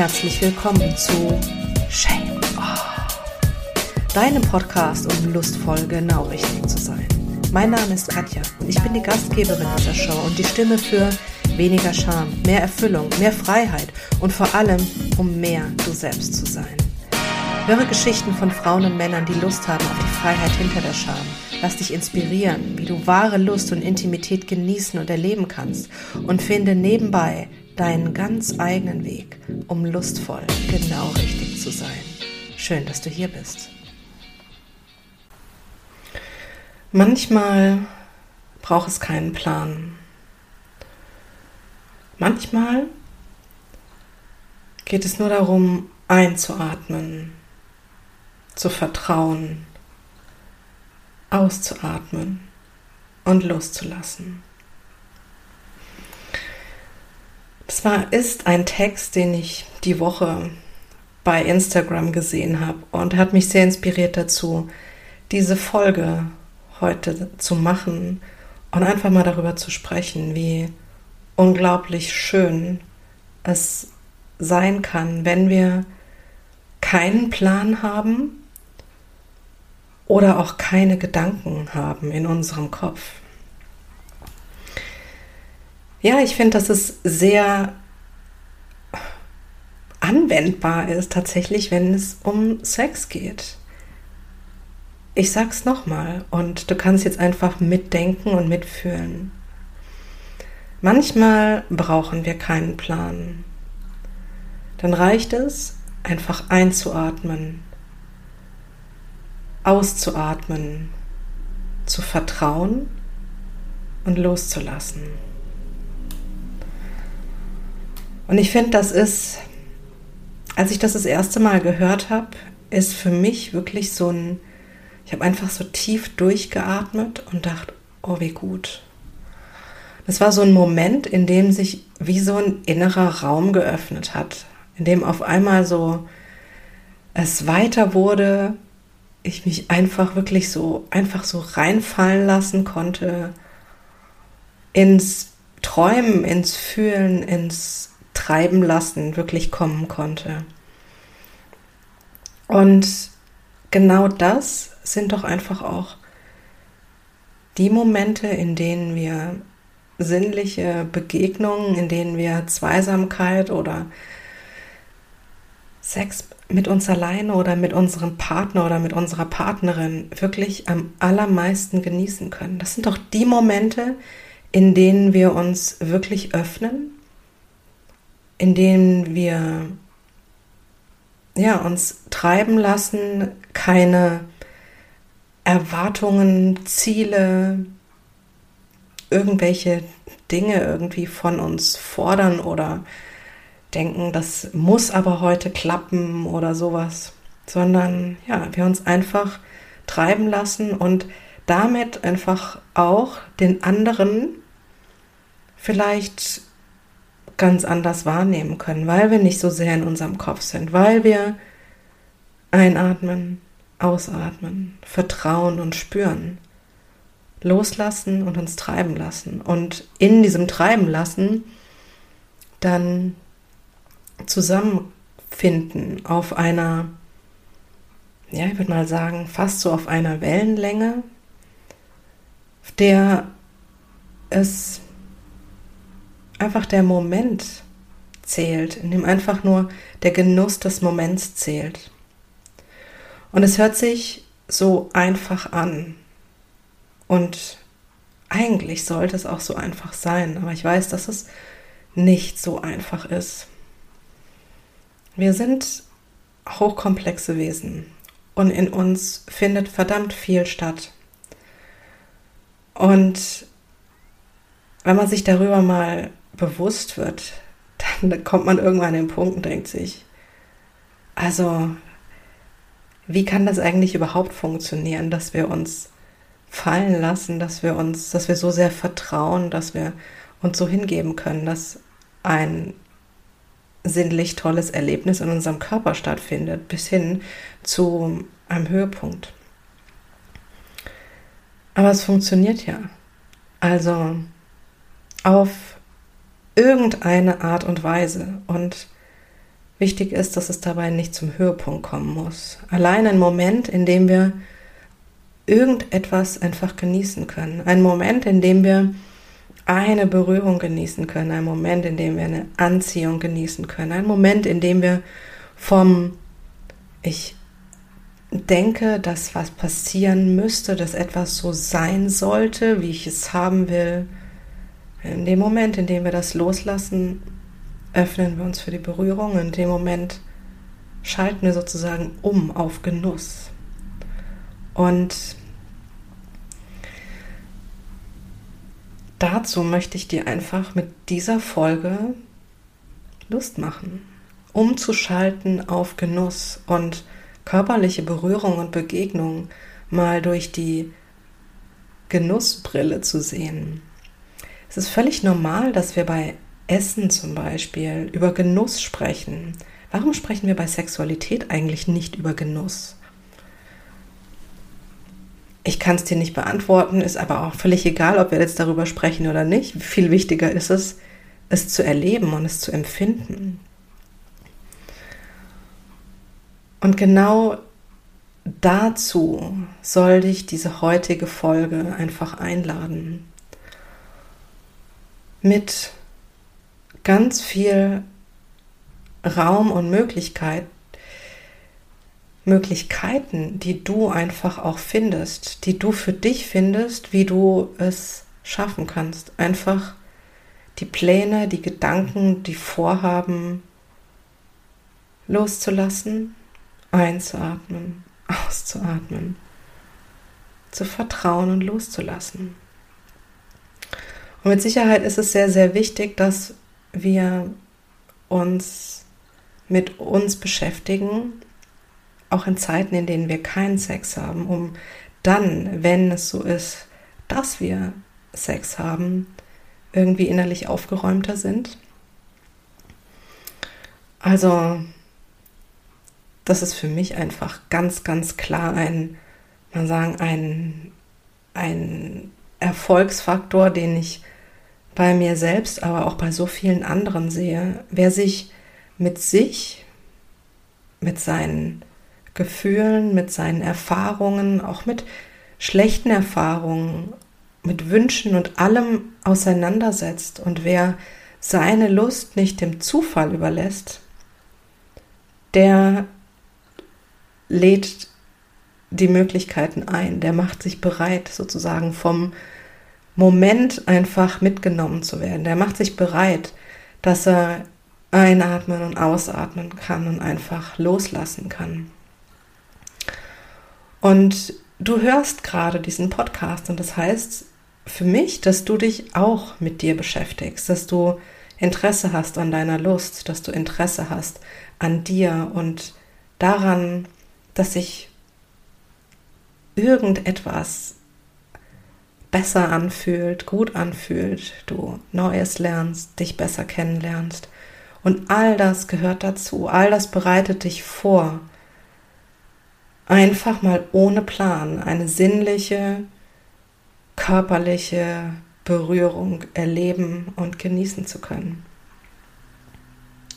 Herzlich willkommen zu Shame oh, deinem Podcast, um lustvoll genau richtig zu sein. Mein Name ist Katja und ich bin die Gastgeberin dieser Show und die Stimme für weniger Scham, mehr Erfüllung, mehr Freiheit und vor allem, um mehr du selbst zu sein. Höre Geschichten von Frauen und Männern, die Lust haben auf die Freiheit hinter der Scham. Lass dich inspirieren, wie du wahre Lust und Intimität genießen und erleben kannst und finde nebenbei deinen ganz eigenen Weg, um lustvoll genau richtig zu sein. Schön, dass du hier bist. Manchmal braucht es keinen Plan. Manchmal geht es nur darum, einzuatmen, zu vertrauen, auszuatmen und loszulassen. Das war, ist ein Text, den ich die Woche bei Instagram gesehen habe und hat mich sehr inspiriert dazu, diese Folge heute zu machen und einfach mal darüber zu sprechen, wie unglaublich schön es sein kann, wenn wir keinen Plan haben oder auch keine Gedanken haben in unserem Kopf. Ja, ich finde, dass es sehr anwendbar ist tatsächlich, wenn es um Sex geht. Ich sag's nochmal und du kannst jetzt einfach mitdenken und mitfühlen. Manchmal brauchen wir keinen Plan. Dann reicht es, einfach einzuatmen, auszuatmen, zu vertrauen und loszulassen. Und ich finde, das ist, als ich das das erste Mal gehört habe, ist für mich wirklich so ein, ich habe einfach so tief durchgeatmet und dachte, oh, wie gut. Das war so ein Moment, in dem sich wie so ein innerer Raum geöffnet hat, in dem auf einmal so es weiter wurde, ich mich einfach wirklich so, einfach so reinfallen lassen konnte ins Träumen, ins Fühlen, ins treiben lassen wirklich kommen konnte. Und genau das sind doch einfach auch die Momente, in denen wir sinnliche Begegnungen, in denen wir Zweisamkeit oder Sex mit uns alleine oder mit unserem Partner oder mit unserer Partnerin wirklich am allermeisten genießen können. Das sind doch die Momente, in denen wir uns wirklich öffnen in denen wir ja, uns treiben lassen, keine Erwartungen, Ziele, irgendwelche Dinge irgendwie von uns fordern oder denken, das muss aber heute klappen oder sowas, sondern ja, wir uns einfach treiben lassen und damit einfach auch den anderen vielleicht ganz anders wahrnehmen können, weil wir nicht so sehr in unserem Kopf sind, weil wir einatmen, ausatmen, vertrauen und spüren, loslassen und uns treiben lassen. Und in diesem Treiben lassen dann zusammenfinden auf einer, ja, ich würde mal sagen, fast so auf einer Wellenlänge, der es einfach der Moment zählt, in dem einfach nur der Genuss des Moments zählt. Und es hört sich so einfach an. Und eigentlich sollte es auch so einfach sein, aber ich weiß, dass es nicht so einfach ist. Wir sind hochkomplexe Wesen und in uns findet verdammt viel statt. Und wenn man sich darüber mal bewusst wird, dann kommt man irgendwann an den Punkt und denkt sich, also wie kann das eigentlich überhaupt funktionieren, dass wir uns fallen lassen, dass wir uns, dass wir so sehr vertrauen, dass wir uns so hingeben können, dass ein sinnlich tolles Erlebnis in unserem Körper stattfindet, bis hin zu einem Höhepunkt. Aber es funktioniert ja. Also auf irgendeine Art und Weise. Und Wichtig ist, dass es dabei nicht zum Höhepunkt kommen muss. Allein ein Moment, in dem wir irgendetwas einfach genießen können. Ein Moment, in dem wir eine Berührung genießen können. Ein Moment, in dem wir eine Anziehung genießen können. Ein Moment, in dem wir vom Ich denke, dass was passieren müsste, dass etwas so sein sollte, wie ich es haben will. In dem Moment, in dem wir das loslassen, öffnen wir uns für die Berührung. In dem Moment schalten wir sozusagen um auf Genuss. Und dazu möchte ich dir einfach mit dieser Folge Lust machen, umzuschalten auf Genuss und körperliche Berührung und Begegnung mal durch die Genussbrille zu sehen. Es ist völlig normal, dass wir bei Essen zum Beispiel, über Genuss sprechen. Warum sprechen wir bei Sexualität eigentlich nicht über Genuss? Ich kann es dir nicht beantworten, ist aber auch völlig egal, ob wir jetzt darüber sprechen oder nicht. Viel wichtiger ist es, es zu erleben und es zu empfinden. Und genau dazu soll dich diese heutige Folge einfach einladen. Mit ganz viel Raum und Möglichkeit, Möglichkeiten, die du einfach auch findest, die du für dich findest, wie du es schaffen kannst. Einfach die Pläne, die Gedanken, die Vorhaben loszulassen, einzuatmen, auszuatmen, zu vertrauen und loszulassen. Und mit Sicherheit ist es sehr, sehr wichtig, dass wir uns mit uns beschäftigen, auch in Zeiten, in denen wir keinen Sex haben, um dann, wenn es so ist, dass wir Sex haben, irgendwie innerlich aufgeräumter sind. Also, das ist für mich einfach ganz, ganz klar ein, man sagen, ein, ein Erfolgsfaktor, den ich bei mir selbst, aber auch bei so vielen anderen sehe. Wer sich mit sich, mit seinen Gefühlen, mit seinen Erfahrungen, auch mit schlechten Erfahrungen, mit Wünschen und allem auseinandersetzt und wer seine Lust nicht dem Zufall überlässt, der lädt die Möglichkeiten ein, der macht sich bereit sozusagen vom Moment einfach mitgenommen zu werden. Der macht sich bereit, dass er einatmen und ausatmen kann und einfach loslassen kann. Und du hörst gerade diesen Podcast und das heißt für mich, dass du dich auch mit dir beschäftigst, dass du Interesse hast an deiner Lust, dass du Interesse hast an dir und daran, dass sich irgendetwas besser anfühlt, gut anfühlt, du Neues lernst, dich besser kennenlernst. Und all das gehört dazu, all das bereitet dich vor, einfach mal ohne Plan eine sinnliche, körperliche Berührung erleben und genießen zu können.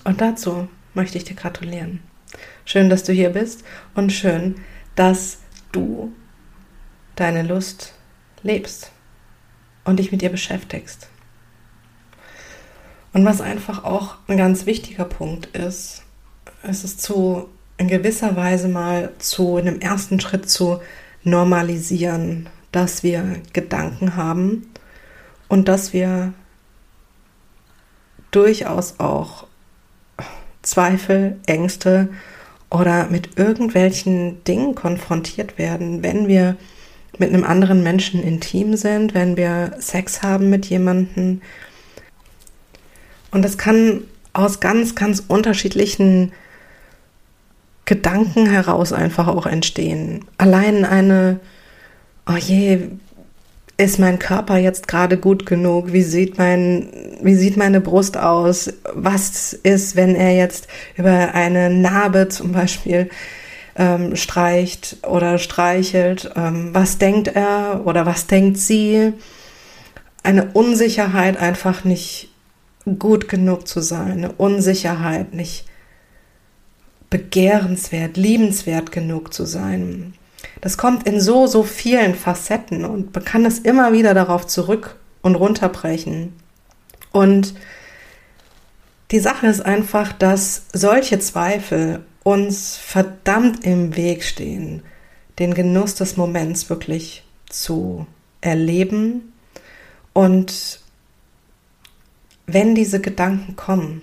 Und dazu möchte ich dir gratulieren. Schön, dass du hier bist und schön, dass du deine Lust lebst und dich mit ihr beschäftigst. Und was einfach auch ein ganz wichtiger Punkt ist, ist es zu in gewisser Weise mal zu in einem ersten Schritt zu normalisieren, dass wir Gedanken haben und dass wir durchaus auch Zweifel, Ängste oder mit irgendwelchen Dingen konfrontiert werden, wenn wir mit einem anderen Menschen intim sind, wenn wir Sex haben mit jemandem. Und das kann aus ganz, ganz unterschiedlichen Gedanken heraus einfach auch entstehen. Allein eine, oh je, ist mein Körper jetzt gerade gut genug? Wie sieht mein, wie sieht meine Brust aus? Was ist, wenn er jetzt über eine Narbe zum Beispiel ähm, streicht oder streichelt. Ähm, was denkt er oder was denkt sie? Eine Unsicherheit, einfach nicht gut genug zu sein, eine Unsicherheit, nicht begehrenswert, liebenswert genug zu sein. Das kommt in so, so vielen Facetten und man kann es immer wieder darauf zurück und runterbrechen. Und die Sache ist einfach, dass solche Zweifel uns verdammt im Weg stehen, den Genuss des Moments wirklich zu erleben. Und wenn diese Gedanken kommen,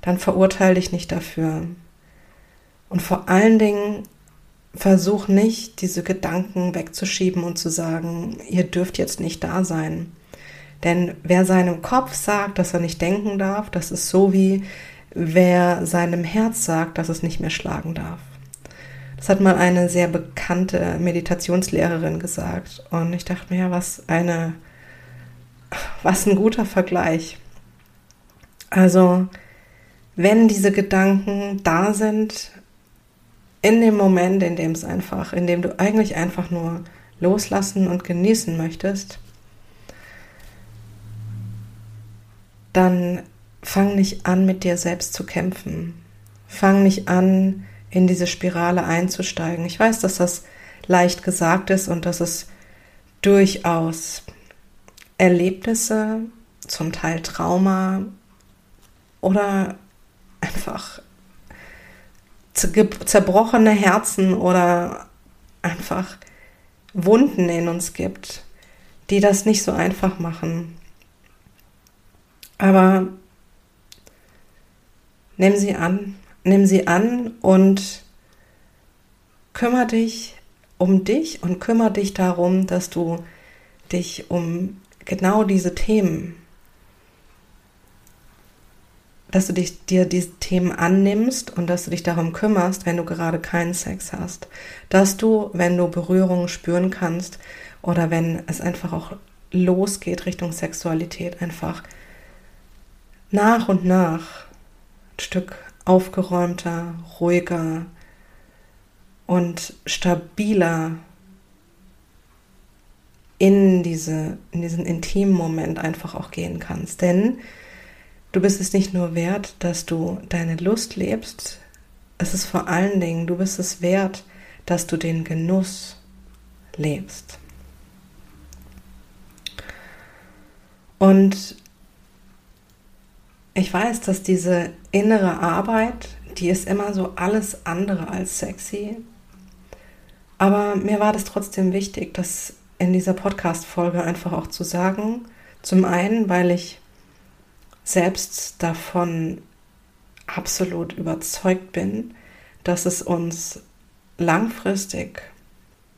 dann verurteile dich nicht dafür. Und vor allen Dingen versuch nicht, diese Gedanken wegzuschieben und zu sagen, ihr dürft jetzt nicht da sein. Denn wer seinem Kopf sagt, dass er nicht denken darf, das ist so wie wer seinem Herz sagt, dass es nicht mehr schlagen darf. Das hat mal eine sehr bekannte Meditationslehrerin gesagt. Und ich dachte mir, ja, was eine, was ein guter Vergleich. Also, wenn diese Gedanken da sind, in dem Moment, in dem es einfach, in dem du eigentlich einfach nur loslassen und genießen möchtest, dann fang nicht an, mit dir selbst zu kämpfen. Fang nicht an, in diese Spirale einzusteigen. Ich weiß, dass das leicht gesagt ist und dass es durchaus Erlebnisse, zum Teil Trauma oder einfach zerbrochene Herzen oder einfach Wunden in uns gibt, die das nicht so einfach machen. Aber nimm sie an, nimm sie an und kümmere dich um dich und kümmere dich darum, dass du dich um genau diese Themen dass du dich, dir diese Themen annimmst und dass du dich darum kümmerst, wenn du gerade keinen Sex hast. Dass du, wenn du Berührungen spüren kannst oder wenn es einfach auch losgeht Richtung Sexualität, einfach nach und nach Stück aufgeräumter, ruhiger und stabiler in, diese, in diesen intimen Moment einfach auch gehen kannst. Denn Du bist es nicht nur wert, dass du deine Lust lebst, es ist vor allen Dingen, du bist es wert, dass du den Genuss lebst. Und ich weiß, dass diese innere Arbeit, die ist immer so alles andere als sexy. Aber mir war das trotzdem wichtig, das in dieser Podcast-Folge einfach auch zu sagen. Zum einen, weil ich selbst davon absolut überzeugt bin, dass es uns langfristig,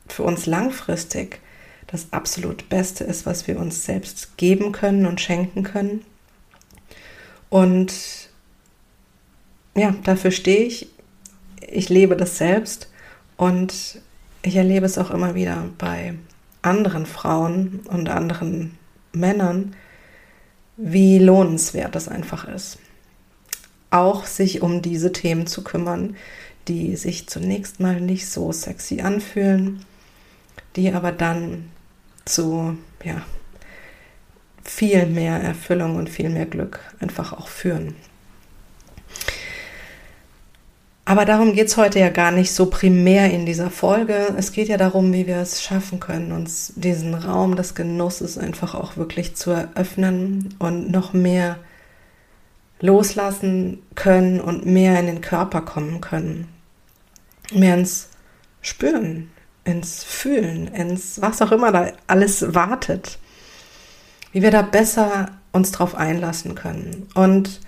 für uns langfristig das absolut Beste ist, was wir uns selbst geben können und schenken können. Und ja, dafür stehe ich. Ich lebe das selbst und ich erlebe es auch immer wieder bei anderen Frauen und anderen Männern, wie lohnenswert das einfach ist. Auch sich um diese Themen zu kümmern, die sich zunächst mal nicht so sexy anfühlen, die aber dann zu ja, viel mehr Erfüllung und viel mehr Glück einfach auch führen. Aber darum geht es heute ja gar nicht so primär in dieser Folge. Es geht ja darum, wie wir es schaffen können, uns diesen Raum des Genusses einfach auch wirklich zu eröffnen und noch mehr loslassen können und mehr in den Körper kommen können. Mehr ins Spüren, ins Fühlen, ins was auch immer da alles wartet. Wie wir da besser uns drauf einlassen können. Und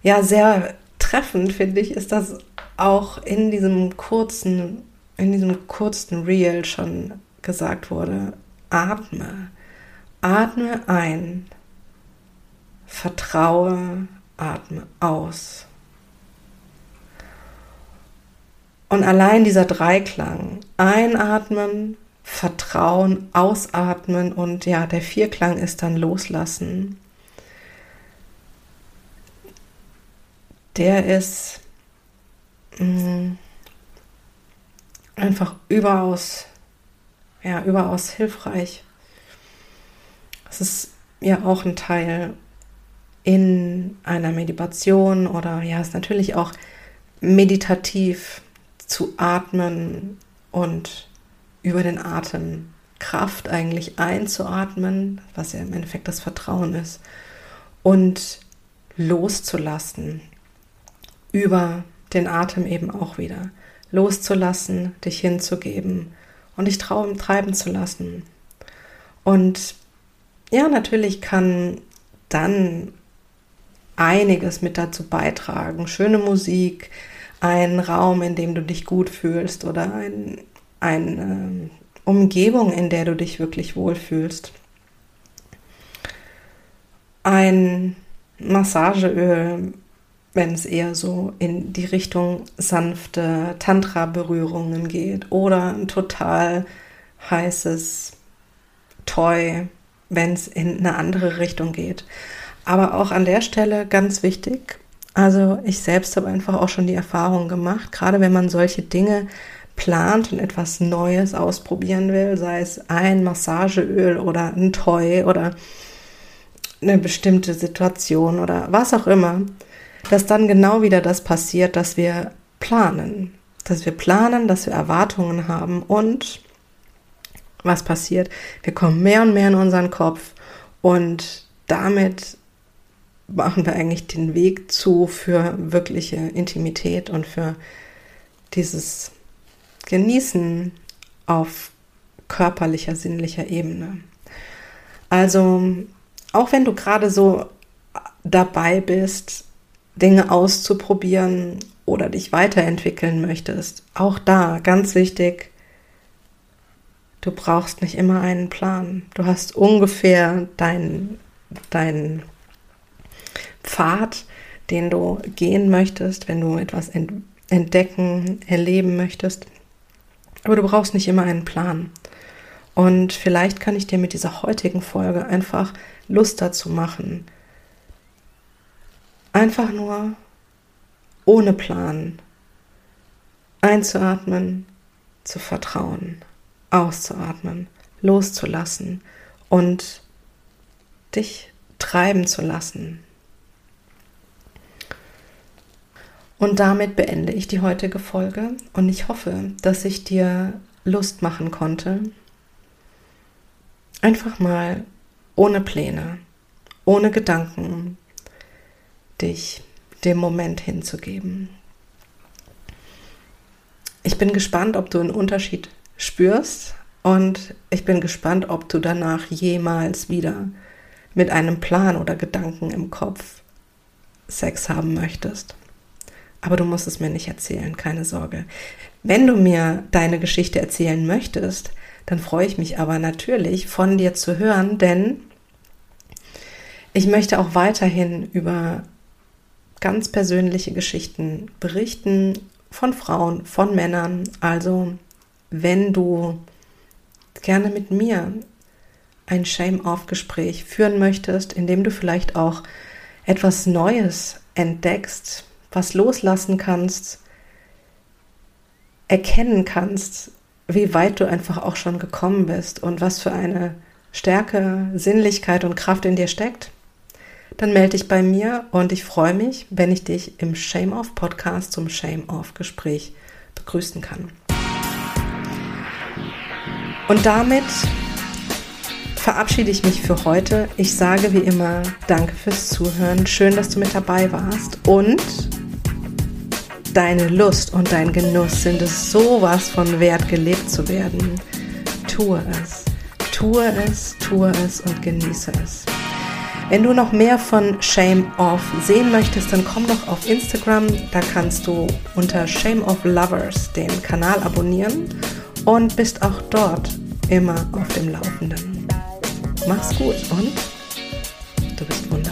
ja, sehr treffend finde ich, ist das auch in diesem kurzen, in diesem kurzen Reel schon gesagt wurde, atme, atme ein, vertraue, atme aus. Und allein dieser Dreiklang, einatmen, vertrauen, ausatmen und ja, der Vierklang ist dann loslassen. Der ist mh, einfach überaus, ja, überaus hilfreich. Es ist ja auch ein Teil in einer Meditation oder ja, ist natürlich auch meditativ zu atmen und über den Atem Kraft eigentlich einzuatmen, was ja im Endeffekt das Vertrauen ist, und loszulassen, über den Atem eben auch wieder, loszulassen, dich hinzugeben und dich treiben zu lassen. Und ja, natürlich kann dann einiges mit dazu beitragen. Schöne Musik, ein Raum, in dem du dich gut fühlst oder ein, eine Umgebung, in der du dich wirklich wohlfühlst. Ein Massageöl, wenn es eher so in die Richtung sanfte Tantra-Berührungen geht oder ein total heißes Toy, wenn es in eine andere Richtung geht. Aber auch an der Stelle ganz wichtig, also ich selbst habe einfach auch schon die Erfahrung gemacht, gerade wenn man solche Dinge plant und etwas Neues ausprobieren will, sei es ein Massageöl oder ein Toy oder eine bestimmte Situation oder was auch immer, dass dann genau wieder das passiert, dass wir planen. Dass wir planen, dass wir Erwartungen haben und was passiert? Wir kommen mehr und mehr in unseren Kopf und damit machen wir eigentlich den Weg zu für wirkliche Intimität und für dieses Genießen auf körperlicher, sinnlicher Ebene. Also, auch wenn du gerade so dabei bist, Dinge auszuprobieren oder dich weiterentwickeln möchtest, auch da ganz wichtig, du brauchst nicht immer einen Plan. Du hast ungefähr deinen dein Pfad, den du gehen möchtest, wenn du etwas entdecken, erleben möchtest. Aber du brauchst nicht immer einen Plan. Und vielleicht kann ich dir mit dieser heutigen Folge einfach Lust dazu machen. Einfach nur ohne Plan einzuatmen, zu vertrauen, auszuatmen, loszulassen und dich treiben zu lassen. Und damit beende ich die heutige Folge und ich hoffe, dass ich dir Lust machen konnte, einfach mal ohne Pläne, ohne Gedanken, dich dem Moment hinzugeben. Ich bin gespannt, ob du einen Unterschied spürst und ich bin gespannt, ob du danach jemals wieder mit einem Plan oder Gedanken im Kopf Sex haben möchtest. Aber du musst es mir nicht erzählen, keine Sorge. Wenn du mir deine Geschichte erzählen möchtest, dann freue ich mich aber natürlich von dir zu hören, denn ich möchte auch weiterhin über ganz persönliche Geschichten berichten von Frauen, von Männern. Also wenn du gerne mit mir ein Shame-Off-Gespräch führen möchtest, in dem du vielleicht auch etwas Neues entdeckst, was loslassen kannst, erkennen kannst, wie weit du einfach auch schon gekommen bist und was für eine Stärke, Sinnlichkeit und Kraft in dir steckt, dann melde dich bei mir und ich freue mich, wenn ich dich im Shame Off Podcast zum Shame Off Gespräch begrüßen kann. Und damit verabschiede ich mich für heute. Ich sage wie immer Danke fürs Zuhören. Schön, dass du mit dabei warst und deine Lust und dein Genuss sind es sowas von wert, gelebt zu werden. Tue es, tue es, tue es und genieße es. Wenn du noch mehr von Shame Off sehen möchtest, dann komm doch auf Instagram. Da kannst du unter Shame Off Lovers den Kanal abonnieren und bist auch dort immer auf dem Laufenden. Mach's gut und du bist wundervoll.